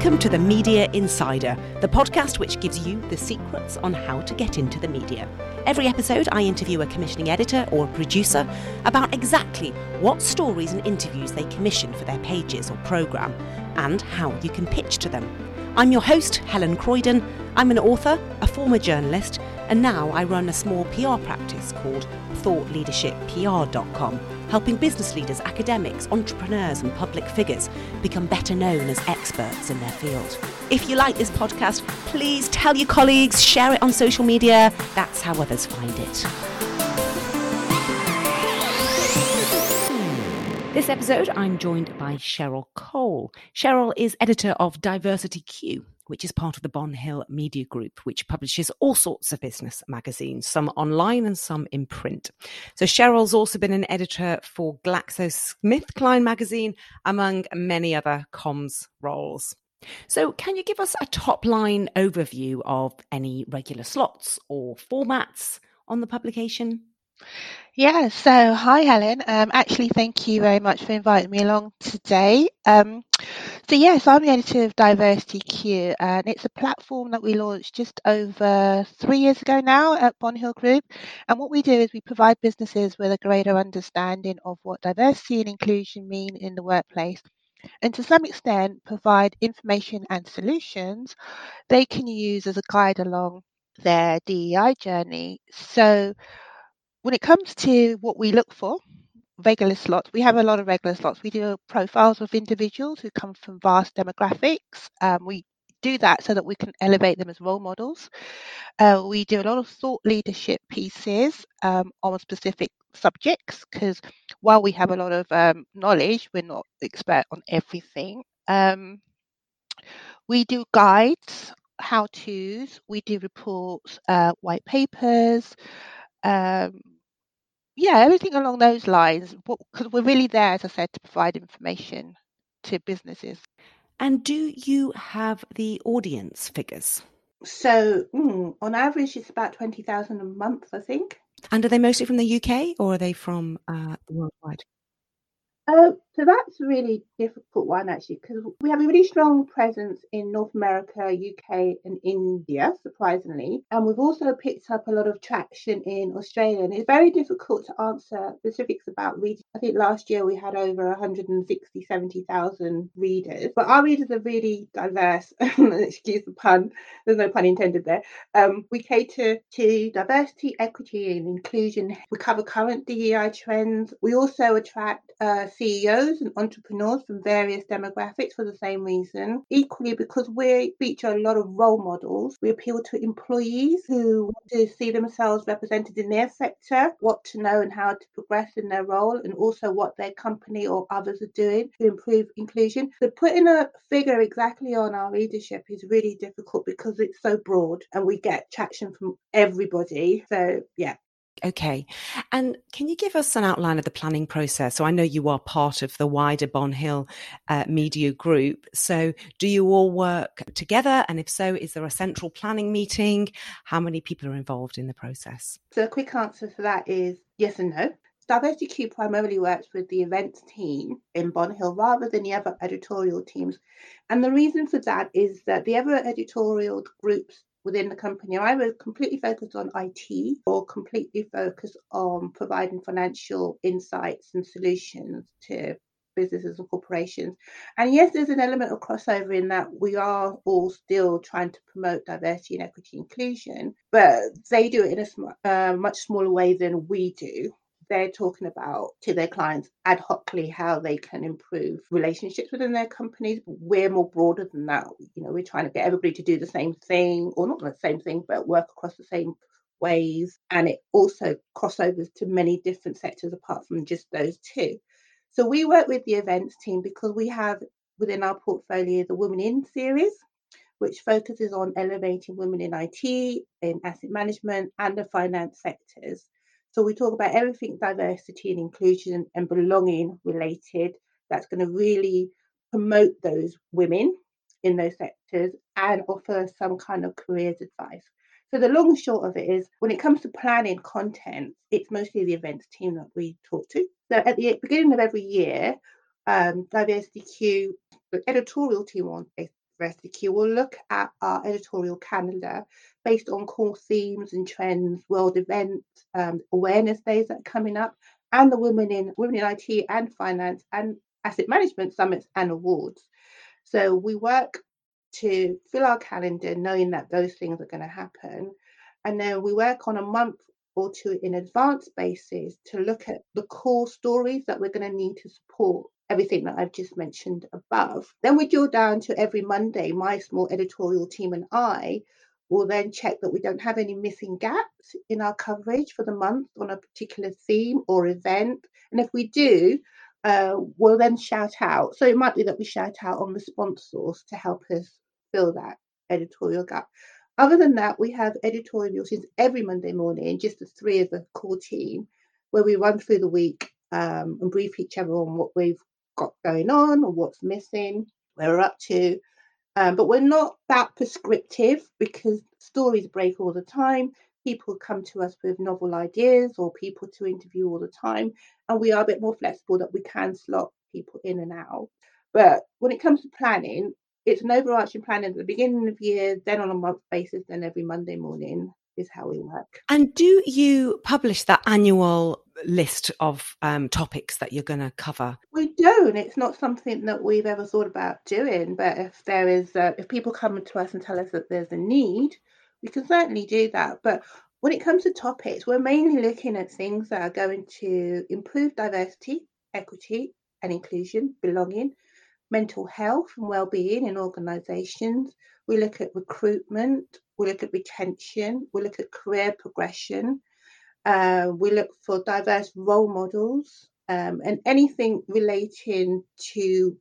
Welcome to the Media Insider, the podcast which gives you the secrets on how to get into the media. Every episode, I interview a commissioning editor or producer about exactly what stories and interviews they commission for their pages or programme and how you can pitch to them. I'm your host, Helen Croydon. I'm an author, a former journalist, and now I run a small PR practice called ThoughtLeadershipPR.com helping business leaders, academics, entrepreneurs, and public figures become better known as experts in their field. If you like this podcast, please tell your colleagues, share it on social media. That's how others find it. This episode, I'm joined by Cheryl Cole. Cheryl is editor of Diversity Q, which is part of the Bonhill Media Group, which publishes all sorts of business magazines, some online and some in print. So Cheryl's also been an editor for GlaxoSmithKline magazine, among many other comms roles. So, can you give us a top line overview of any regular slots or formats on the publication? Yeah, so hi Helen. Um, actually, thank you very much for inviting me along today. Um, so yes, I'm the editor of Diversity Q, and it's a platform that we launched just over three years ago now at Bonhill Group. And what we do is we provide businesses with a greater understanding of what diversity and inclusion mean in the workplace. And to some extent, provide information and solutions they can use as a guide along their DEI journey. So when it comes to what we look for, regular slots, we have a lot of regular slots. We do profiles of individuals who come from vast demographics. Um, we do that so that we can elevate them as role models. Uh, we do a lot of thought leadership pieces um, on specific subjects because while we have a lot of um, knowledge, we're not expert on everything. Um, we do guides, how to's, we do reports, uh, white papers, um, yeah, everything along those lines. Because we're really there, as I said, to provide information to businesses. And do you have the audience figures? So, mm, on average, it's about 20,000 a month, I think. And are they mostly from the UK or are they from uh, worldwide? Uh, so that's a really difficult one actually because we have a really strong presence in North America, UK, and India, surprisingly. And we've also picked up a lot of traction in Australia. And it's very difficult to answer specifics about readers. I think last year we had over 160, 70,000 readers. But our readers are really diverse. Excuse the pun, there's no pun intended there. Um, we cater to diversity, equity, and inclusion. We cover current DEI trends. We also attract uh, CEOs and entrepreneurs from various demographics for the same reason. Equally, because we feature a lot of role models, we appeal to employees who want to see themselves represented in their sector, what to know and how to progress in their role, and also what their company or others are doing to improve inclusion. So, putting a figure exactly on our readership is really difficult because it's so broad and we get traction from everybody. So, yeah, Okay. And can you give us an outline of the planning process? So I know you are part of the wider Bonhill uh, Media Group. So do you all work together? And if so, is there a central planning meeting? How many people are involved in the process? So a quick answer for that is yes and no. Diversity Q primarily works with the events team in Bonhill rather than the other editorial teams. And the reason for that is that the other editorial groups within the company I was completely focused on IT or completely focused on providing financial insights and solutions to businesses and corporations. And yes, there's an element of crossover in that we are all still trying to promote diversity and equity inclusion, but they do it in a sm- uh, much smaller way than we do they're talking about to their clients ad hocly how they can improve relationships within their companies. We're more broader than that. You know, we're trying to get everybody to do the same thing, or not the same thing, but work across the same ways. And it also crossovers to many different sectors apart from just those two. So we work with the events team because we have within our portfolio the Women in series, which focuses on elevating women in IT, in asset management, and the finance sectors. So we talk about everything diversity and inclusion and belonging related that's going to really promote those women in those sectors and offer some kind of careers advice. So the long and short of it is when it comes to planning content, it's mostly the events team that we talk to. So at the beginning of every year, um, Diversity Q, the editorial team on We'll look at our editorial calendar based on core themes and trends, world events, um, awareness days that are coming up, and the Women in Women in IT and Finance and Asset Management summits and awards. So we work to fill our calendar knowing that those things are going to happen. And then we work on a month or two in advance basis to look at the core stories that we're going to need to support everything that I've just mentioned above. Then we drill down to every Monday, my small editorial team and I will then check that we don't have any missing gaps in our coverage for the month on a particular theme or event. And if we do, uh, we'll then shout out. So it might be that we shout out on ResponseSource to help us fill that editorial gap. Other than that, we have editorial meetings every Monday morning, just the three of the core team, where we run through the week um, and brief each other on what we've got going on or what's missing, where we're up to. Um, but we're not that prescriptive because stories break all the time. People come to us with novel ideas or people to interview all the time. And we are a bit more flexible that we can slot people in and out. But when it comes to planning, it's an overarching plan at the beginning of the year, then on a month basis, then every Monday morning is how we work. And do you publish that annual list of um, topics that you're going to cover? We don't. It's not something that we've ever thought about doing. But if there is, uh, if people come to us and tell us that there's a need, we can certainly do that. But when it comes to topics, we're mainly looking at things that are going to improve diversity, equity, and inclusion, belonging, mental health and well-being in organisations. We look at recruitment. We look at retention. We look at career progression. Uh, we look for diverse role models um, and anything relating to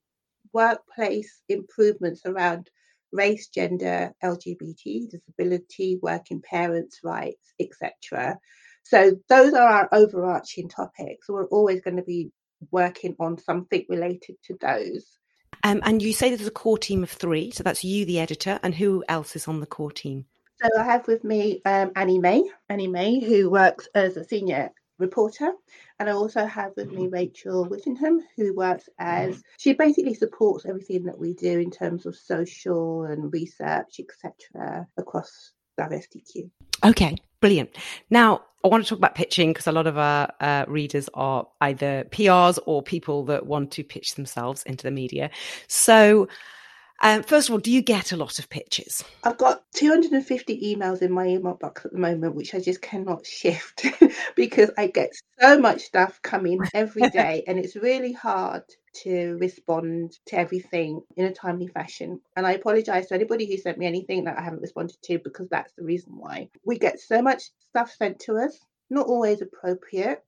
workplace improvements around race, gender, LGBT, disability, working parents' rights, etc. So those are our overarching topics. We're always going to be working on something related to those. Um, and you say there's a core team of three, so that's you, the editor, and who else is on the core team? So I have with me um, Annie May, Annie May, who works as a senior reporter, and I also have with me Rachel Whittingham, who works as she basically supports everything that we do in terms of social and research, etc., across Diversity Q. Okay, brilliant. Now, I want to talk about pitching because a lot of our uh, readers are either PRs or people that want to pitch themselves into the media. So, um, first of all, do you get a lot of pitches? I've got 250 emails in my email box at the moment, which I just cannot shift because I get so much stuff coming every day, and it's really hard to respond to everything in a timely fashion. And I apologize to anybody who sent me anything that I haven't responded to because that's the reason why. We get so much stuff sent to us, not always appropriate.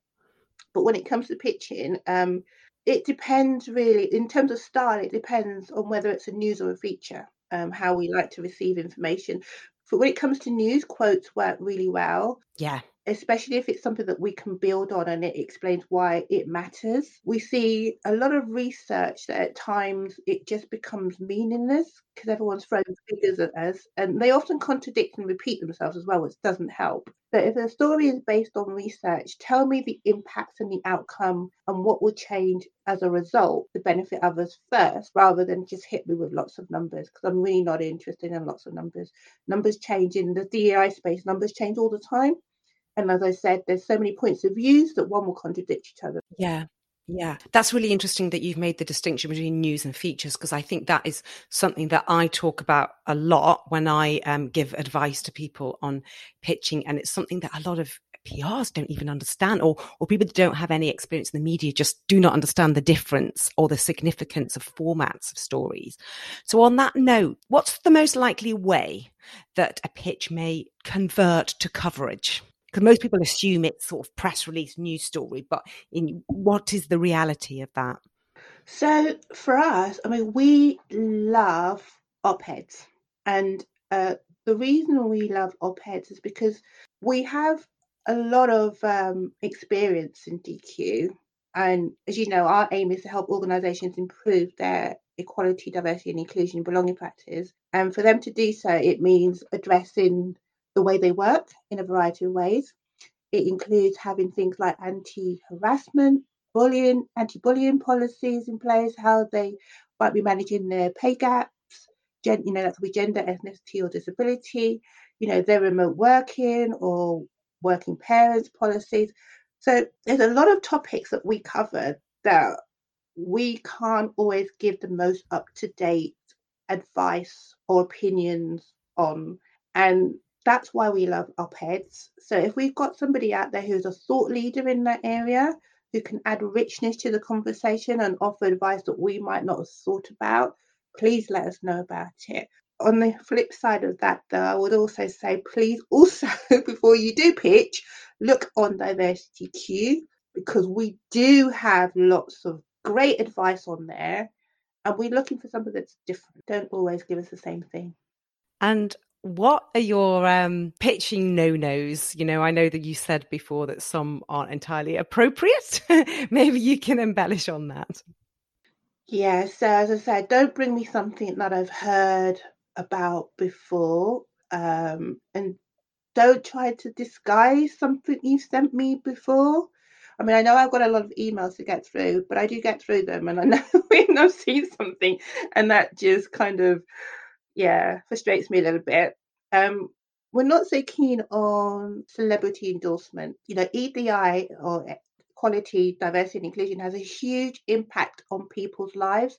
But when it comes to pitching, um, it depends really in terms of style it depends on whether it's a news or a feature um, how we like to receive information. But when it comes to news quotes work really well. Yeah especially if it's something that we can build on and it explains why it matters. We see a lot of research that at times it just becomes meaningless because everyone's throwing figures at us and they often contradict and repeat themselves as well, which doesn't help. But if a story is based on research, tell me the impacts and the outcome and what will change as a result to benefit others first, rather than just hit me with lots of numbers because I'm really not interested in lots of numbers. Numbers change in the DEI space, numbers change all the time. And as I said, there's so many points of views that one will contradict each other. Yeah. Yeah, that's really interesting that you've made the distinction between news and features because I think that is something that I talk about a lot when I um, give advice to people on pitching, and it's something that a lot of PRs don't even understand, or or people that don't have any experience in the media just do not understand the difference or the significance of formats of stories. So, on that note, what's the most likely way that a pitch may convert to coverage? Because most people assume it's sort of press release news story, but in what is the reality of that? So for us, I mean, we love op-eds, and uh, the reason we love op-eds is because we have a lot of um, experience in DQ, and as you know, our aim is to help organisations improve their equality, diversity, and inclusion belonging practice. And for them to do so, it means addressing the way they work in a variety of ways. It includes having things like anti harassment, bullying, anti bullying policies in place, how they might be managing their pay gaps, gen, you know, that could be gender, ethnicity, or disability, you know, their remote working or working parents policies. So there's a lot of topics that we cover that we can't always give the most up to date advice or opinions on. And that's why we love op-eds. So if we've got somebody out there who's a thought leader in that area, who can add richness to the conversation and offer advice that we might not have thought about, please let us know about it. On the flip side of that, though, I would also say please also, before you do pitch, look on Diversity Q because we do have lots of great advice on there and we're looking for something that's different. Don't always give us the same thing. And what are your um, pitching no nos? You know, I know that you said before that some aren't entirely appropriate. Maybe you can embellish on that. Yeah, so as I said, don't bring me something that I've heard about before. Um, and don't try to disguise something you've sent me before. I mean, I know I've got a lot of emails to get through, but I do get through them, and I know when I've seen something, and that just kind of, yeah, frustrates me a little bit. Um, we're not so keen on celebrity endorsement. You know, EDI or equality, diversity, and inclusion has a huge impact on people's lives.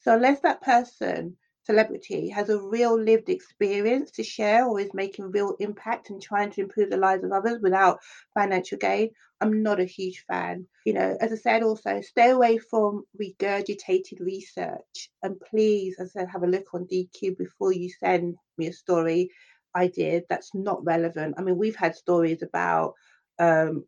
So unless that person celebrity has a real lived experience to share or is making real impact and trying to improve the lives of others without financial gain, I'm not a huge fan. You know, as I said, also stay away from regurgitated research and please, as I said, have a look on DQ before you send me a story. idea. That's not relevant. I mean, we've had stories about um,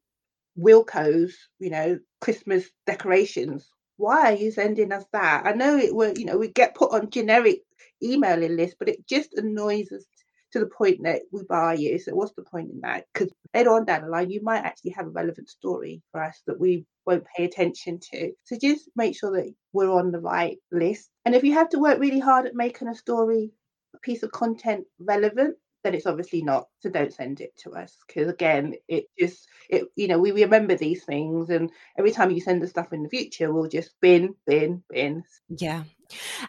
Wilko's, you know, Christmas decorations why are you sending us that? I know it will, you know, we get put on generic emailing list, but it just annoys us to the point that we buy you. So what's the point in that? Because later on down the line, you might actually have a relevant story for us that we won't pay attention to. So just make sure that we're on the right list. And if you have to work really hard at making a story, a piece of content relevant, then it's obviously not. So don't send it to us because again, it just it you know we remember these things, and every time you send us stuff in the future, we'll just bin, bin, bin. Yeah.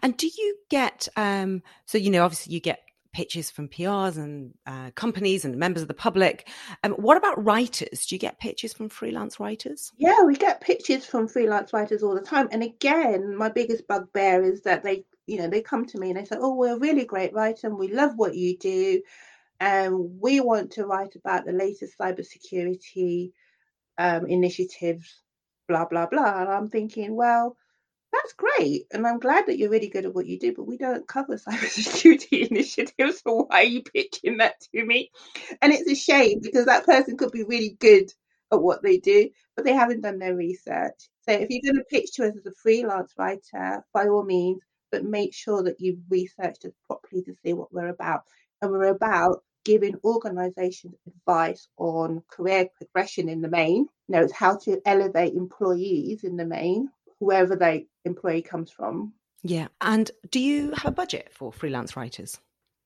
And do you get um so you know obviously you get pitches from PRs and uh, companies and members of the public. Um, what about writers? Do you get pitches from freelance writers? Yeah, we get pitches from freelance writers all the time. And again, my biggest bugbear is that they, you know, they come to me and they say, "Oh, we're a really great writer and we love what you do and we want to write about the latest cybersecurity um, initiatives, blah, blah, blah. And I'm thinking, well, that's great. And I'm glad that you're really good at what you do, but we don't cover cybersecurity initiatives. So why are you pitching that to me? And it's a shame because that person could be really good at what they do, but they haven't done their research. So if you're going to pitch to us as a freelance writer, by all means, but make sure that you've researched us properly to see what we're about. And we're about giving organizations advice on career progression in the main, you know, it's how to elevate employees in the main, whoever the employee comes from. Yeah. And do you have a budget for freelance writers?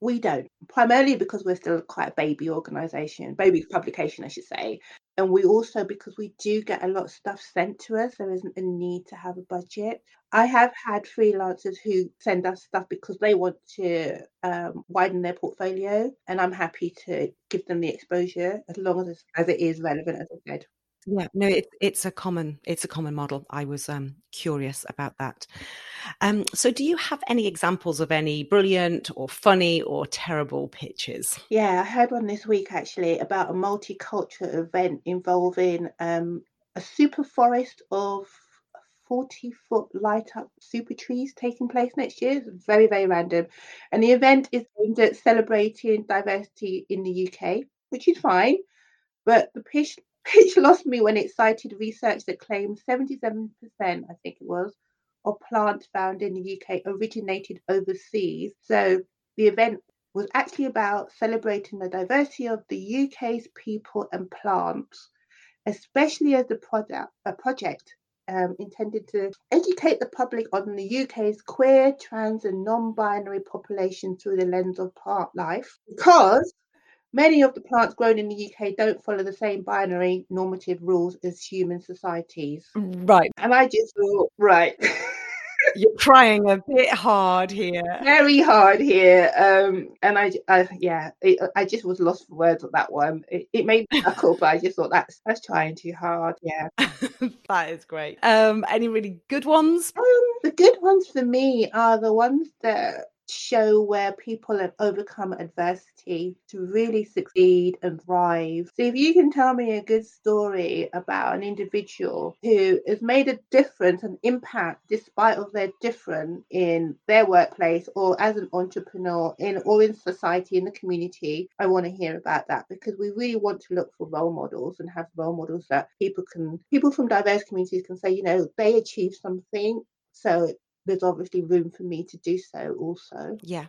We don't, primarily because we're still quite a baby organisation, baby publication, I should say. And we also, because we do get a lot of stuff sent to us, there isn't a need to have a budget. I have had freelancers who send us stuff because they want to um, widen their portfolio, and I'm happy to give them the exposure as long as, as it is relevant, as I said. Yeah, no, it, it's a common it's a common model. I was um, curious about that. Um, so, do you have any examples of any brilliant or funny or terrible pitches? Yeah, I heard one this week actually about a multicultural event involving um, a super forest of 40 foot light up super trees taking place next year. It's very, very random. And the event is aimed at celebrating diversity in the UK, which is fine. But the pitch Pitch lost me when it cited research that claimed 77%, I think it was, of plants found in the UK originated overseas. So the event was actually about celebrating the diversity of the UK's people and plants, especially as a product, a project um, intended to educate the public on the UK's queer, trans, and non binary population through the lens of plant life. Because Many of the plants grown in the UK don't follow the same binary normative rules as human societies. Right. And I just thought, right. You're trying a bit hard here. Very hard here. Um, and I, I yeah, it, I just was lost for words on that one. It, it made me chuckle, but I just thought that's that's trying too hard. Yeah, that is great. Um, any really good ones? Um, the good ones for me are the ones that show where people have overcome adversity to really succeed and thrive. So, if you can tell me a good story about an individual who has made a difference, an impact, despite of their difference in their workplace or as an entrepreneur in or in society in the community, I want to hear about that because we really want to look for role models and have role models that people can people from diverse communities can say, you know, they achieved something so there's obviously room for me to do so also. Yeah.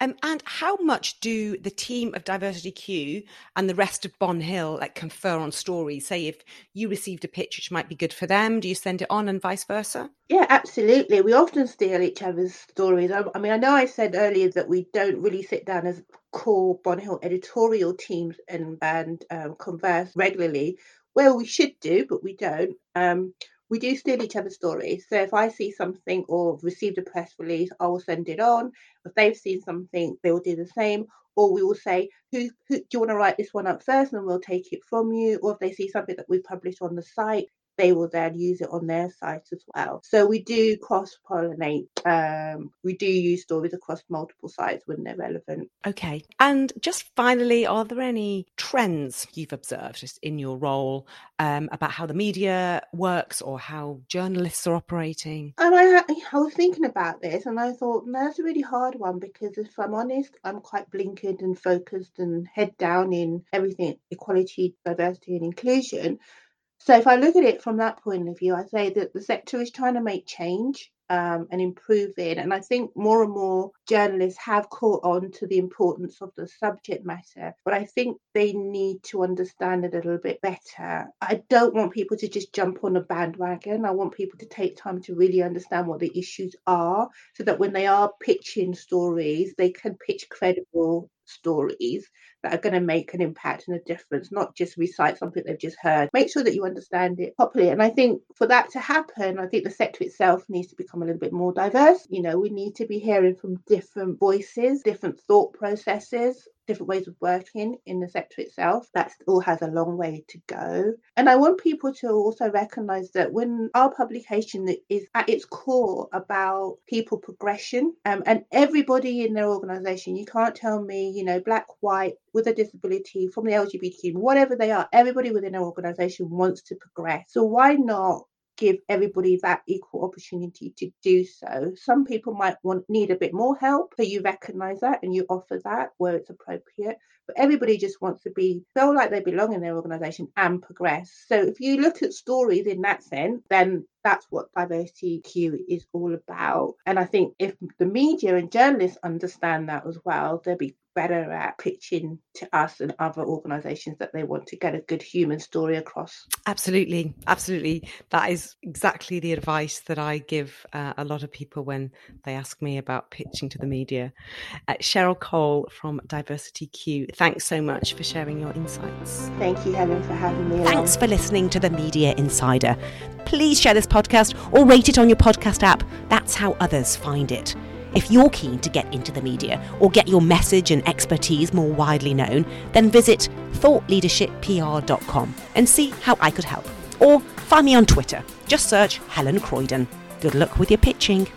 Um, and how much do the team of Diversity Q and the rest of Bonhill like confer on stories? Say if you received a pitch which might be good for them, do you send it on and vice versa? Yeah, absolutely. We often steal each other's stories. I, I mean, I know I said earlier that we don't really sit down as core Bonhill editorial teams and, and um, converse regularly. Well, we should do, but we don't. Um, we do steal each other's stories. So if I see something or received a press release, I will send it on. If they've seen something, they will do the same. Or we will say, who, who do you want to write this one up first, and we'll take it from you. Or if they see something that we published on the site, they will then use it on their site as well. So we do cross pollinate. Um, we do use stories across multiple sites when they're relevant. Okay. And just finally, are there any trends you've observed just in your role um, about how the media works or how journalists are operating? And I, I was thinking about this and I thought, no, that's a really hard one because if I'm honest, I'm quite blinkered and focused and head down in everything equality, diversity, and inclusion. So if I look at it from that point of view, I say that the sector is trying to make change um, and improve it. And I think more and more journalists have caught on to the importance of the subject matter, but I think they need to understand it a little bit better. I don't want people to just jump on a bandwagon. I want people to take time to really understand what the issues are so that when they are pitching stories, they can pitch credible stories that are going to make an impact and a difference, not just recite something they've just heard. Make sure that you understand it properly. And I think for that to happen, I think the sector itself needs to become a little bit more diverse. You know, we need to be hearing from different voices, different thought processes, different ways of working in the sector itself. That all has a long way to go. And I want people to also recognize that when our publication is at its core about people progression um, and everybody in their organization, you can't tell me, you know, black, white, with a disability, from the LGBTQ, whatever they are, everybody within our organization wants to progress. So why not give everybody that equal opportunity to do so. Some people might want need a bit more help, so you recognize that and you offer that where it's appropriate. But everybody just wants to be feel like they belong in their organization and progress. So if you look at stories in that sense, then that's what diversity Q is all about. And I think if the media and journalists understand that as well, they'll be better at pitching to us and other organizations that they want to get a good human story across. Absolutely. Absolutely. That is exactly the advice that I give uh, a lot of people when they ask me about pitching to the media. Uh, Cheryl Cole from Diversity Q, thanks so much for sharing your insights. Thank you, Helen, for having me. Thanks for listening to the Media Insider. Please share this podcast or rate it on your podcast app. That's how others find it. If you're keen to get into the media or get your message and expertise more widely known, then visit thoughtleadershippr.com and see how I could help. Or find me on Twitter. Just search Helen Croydon. Good luck with your pitching.